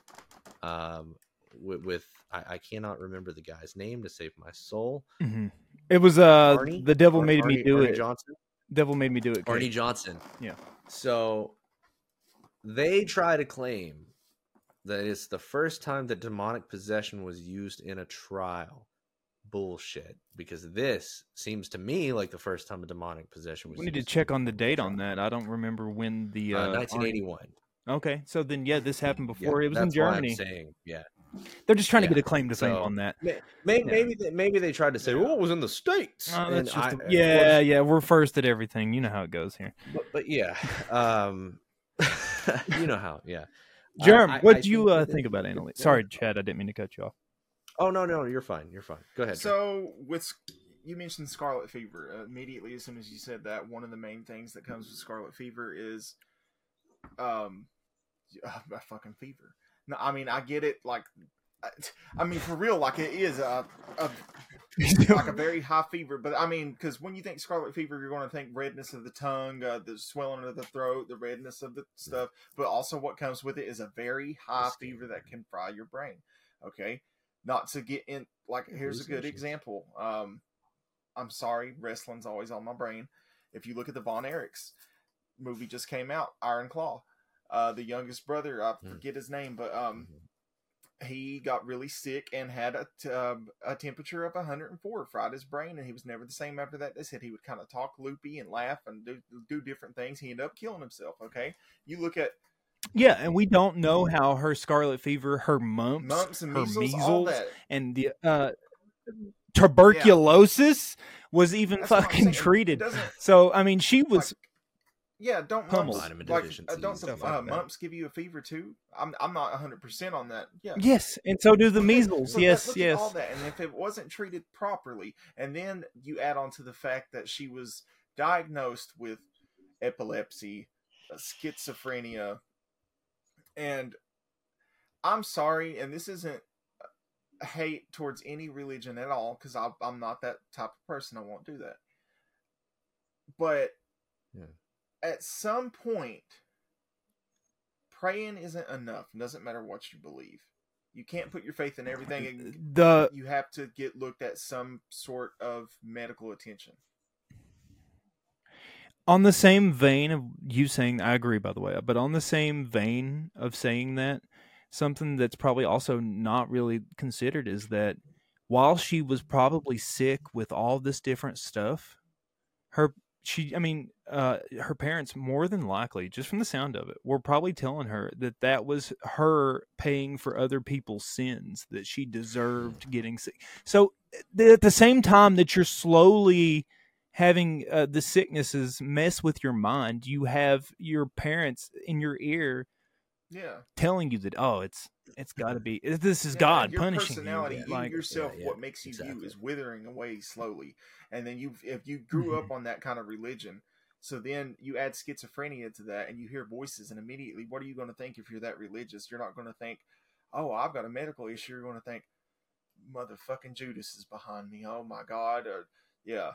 um, with, with I, I cannot remember the guy's name to save my soul. hmm It was uh Arnie? the devil Ar- made me Arnie- do Arnie it. Johnson. Devil made me do it. Arnie Kate. Johnson. Yeah. So they try to claim that it's the first time that demonic possession was used in a trial. Bullshit. Because this seems to me like the first time a demonic possession was We need to check on the date on that. I don't remember when the Uh, uh, Arnie- 1981. Okay, so then yeah, this happened Yeah, before. it was in that's why I'm Germany. saying, yeah. They're just trying to get a claim to fame so- on that. Maybe, Yeah. maybe, they, maybe they tried to say, "Oh, it was in the states." Oh, and that's just I- a- yeah, course- yeah. We're first at everything. You know how it goes here. but, but yeah, um, <laughs> you know how, yeah. I- Germ, I- what I do you think uh, think about yeah. Anneliese? Sorry, Chad, I didn't mean to cut you off. Oh no, no, you're fine. You're fine. Go ahead. Drew. So with you mentioned scarlet fever uh, immediately as soon as you said that. One of the main things that comes with scarlet fever is, um, uh, a fucking fever. No, I mean I get it. Like, I, <laughs> I mean for real, like it is a, a <laughs> like a very high fever. But I mean, because when you think scarlet fever, you're going to think redness of the tongue, uh, the swelling of the throat, the redness of the stuff. But also, what comes with it is a very high fever that can fry your brain. Okay, not to get in. Like, here's a good example. Um, I'm sorry, wrestling's always on my brain. If you look at the Von Erichs movie, just came out, Iron Claw. Uh, the youngest brother, I Hmm. forget his name, but um, he got really sick and had a, t- um, a temperature of 104 fried his brain and he was never the same after that they said he would kind of talk loopy and laugh and do, do different things he ended up killing himself okay you look at Yeah, and we don't know how her scarlet fever, her mumps, mumps and her measles, measles, and the uh, tuberculosis was even That's fucking treated. So I mean, she was. like, yeah don't pummeled. mumps, Vitamin like, uh, don't the like uh, mumps give you a fever too i'm, I'm not 100% on that yeah Yes, and so do the measles. so yes, look at yes. all that, and if it wasn't treated properly, and then you add on to the fact that she was diagnosed with epilepsy, uh, schizophrenia, and I'm sorry, and this isn't uh, hate towards any religion at all, because I'm not that type of person. I won't do that. But Yeah. At some point, praying isn't enough. It doesn't matter what you believe. You can't put your faith in everything. The You have to get looked at some sort of medical attention. on the same vein of you saying, I agree, by the way, but on the same vein of saying that, something that's probably also not really considered is that while she was probably sick with all this different stuff, her she, I mean, uh, her parents more than likely, just from the sound of it, were probably telling her that that was her paying for other people's sins, that she deserved getting sick. So th- at the same time that you're slowly having uh, the sicknesses mess with your mind, you have your parents in your ear Yeah. telling you that oh, it's it's got to be this is Yeah, God your punishing personality, you. you Like yourself, Yeah, yeah, what makes you exactly. you is withering away slowly. And then you, if you grew up Mm-hmm. on that kind of religion, so then you add schizophrenia to that, and you hear voices, and immediately, what are you going to think if you're that religious? You're not going to think, "Oh, I've got a medical issue." You're going to think, "Motherfucking Judas is behind me." Oh my God! Or yeah,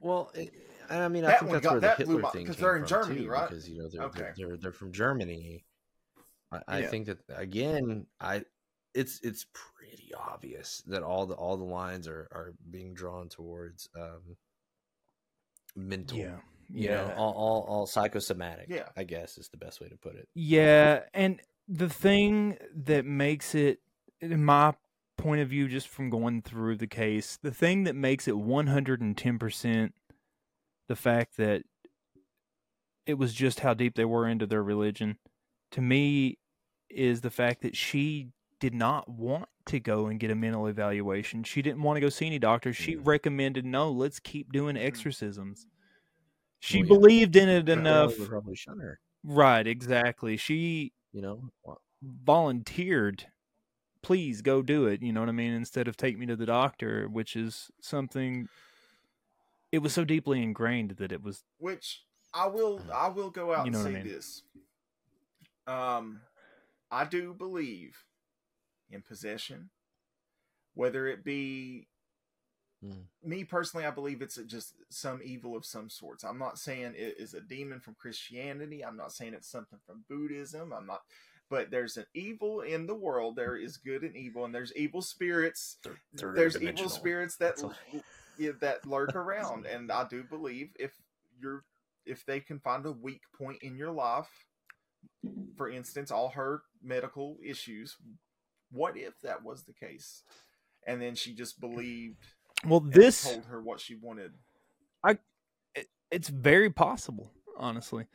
Well, it, I mean, I That think one that's got- where the that Hitler thing thing 'cause came they're in from, Germany, too, right? Because you know they're Okay. they're, they're they're from Germany. I, I Yeah. think that again, I it's it's pretty obvious that all the all the lines are are being drawn towards um mental. yeah, You yeah. know, all, all all psychosomatic. Yeah. I guess is the best way to put it. Yeah, and the thing that makes it, in my point of view, just from going through the case, the thing that makes it 110% the fact that it was just how deep they were into their religion to me is the fact that she did not want to go and get a mental evaluation. She didn't want to go see any doctor. She Mm. recommended no, let's keep doing Mhm. exorcisms. She Well, yeah. believed in it enough. probably shun her. Right, exactly. She You know, volunteered please go do it you know what i mean instead of take me to the doctor which is something it was so deeply ingrained that it was Which I will I will go out You know and say I mean. this. Um I do believe in possession. Whether it be Mm. me personally, I believe it's just some evil of some sorts. I'm not saying it is a demon from Christianity. I'm not saying it's something from Buddhism. I'm not, but there's an evil in the world. There is good and evil, and there's evil spirits. third- third there's evil spirits that That's all. yeah, that lurk <laughs> around, and I do believe if you're if they can find a weak point in your life, for instance, all her medical issues, what if that was the case? And then she just believed well this told her what she wanted. I it's very possible honestly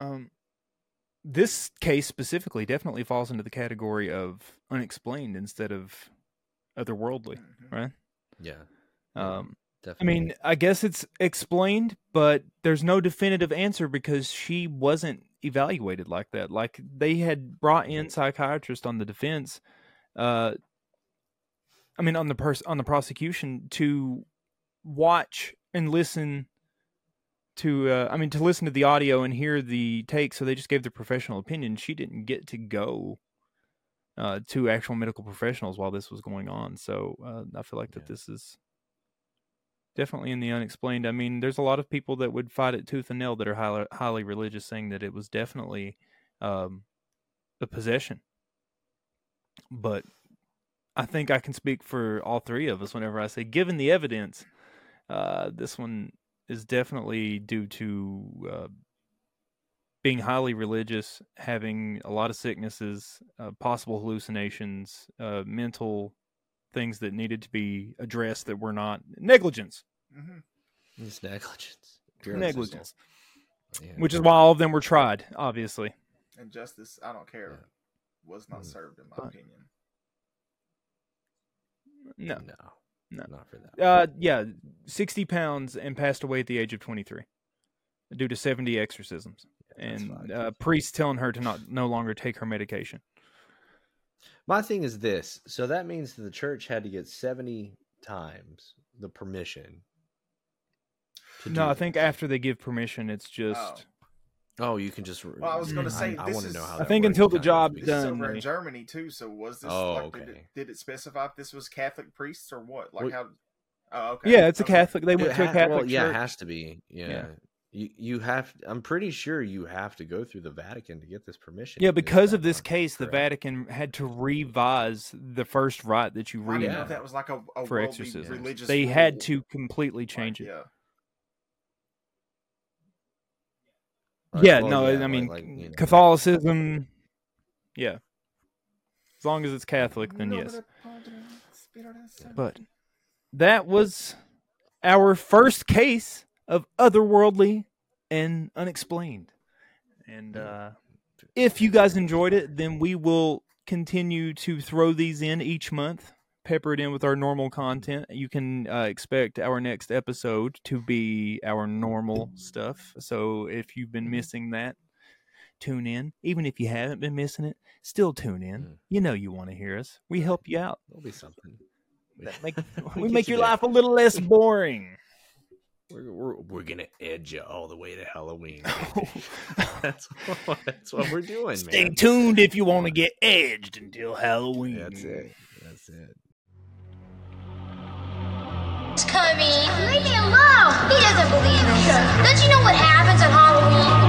um this case specifically definitely falls into the category of unexplained instead of otherworldly Mhm. right Yeah, um I mean, I guess it's explained, but there's no definitive answer because she wasn't evaluated like that. Like they had brought in psychiatrists on the defense, uh, I mean on the pers- on the prosecution to watch and listen to uh, I mean to listen to the audio and hear the take. So they just gave their professional opinion. She didn't get to go uh, to actual medical professionals while this was going on. So uh, I feel like that Yeah. this is definitely in the unexplained. I mean, there's a lot of people that would fight it tooth and nail that are highly, highly religious, saying that it was definitely um, a possession. But I think I can speak for all three of us whenever I say, given the evidence, uh, this one is definitely due to uh, being highly religious, having a lot of sicknesses, uh, possible hallucinations, uh, mental things that needed to be addressed that were not negligence. hmm it's negligence. Pure negligence, Yeah. which is why all of them were tried. Obviously, And justice, I don't care, was not Mm. served in my But- opinion. no, no, No. not for that. uh, yeah, sixty pounds and passed away at the age of twenty three, due to seventy exorcisms That's and fucked. uh, priests telling her to not no longer take her medication. My thing is this: so that means that the church had to get seventy times the permission. to No, do I think after they give permission, it's just. Oh. Oh, you can just. Well, I was gonna Mm. say, I, this want to know how. I think until the kind job This because- is done, over in Germany too. So was this? Oh, like, did, okay. it, did it specify if this was Catholic priests or what? Like Well- how? Oh, okay. Yeah, it's a Catholic. They It went to a ha- Catholic well, yeah, it has to be. Yeah. Yeah. You you have. I'm pretty sure you have to go through the Vatican to get this permission. Yeah, because of this not case, the? Vatican had to revise the first rite that you I read didn't know Yeah. that was like a, a for exorcism. exorcisms. religious. They had to completely Like, change it. Yeah. Right, Yeah, well, no, yeah, I mean like, you know. Catholicism. Yeah, as long as it's Catholic, then yes. But that was our first case of otherworldly and unexplained. And uh, if you guys enjoyed it, then we will continue to throw these in each month, pepper it in with our normal content. You can uh, expect our next episode to be our normal stuff. So if you've been missing that, tune in. Even if you haven't been missing it, still tune in. Mm. You know you want to hear us. We help you out. There'll be something. Make, <laughs> We we make your life a little less boring. We're, we're, we're gonna edge you all the way to Halloween. <laughs> <laughs> that's what, that's what we're doing. Stay man. tuned if you want to get edged until Halloween. That's it. That's it. It's coming. Leave me alone. He doesn't believe me. Don't you know what happens on Halloween?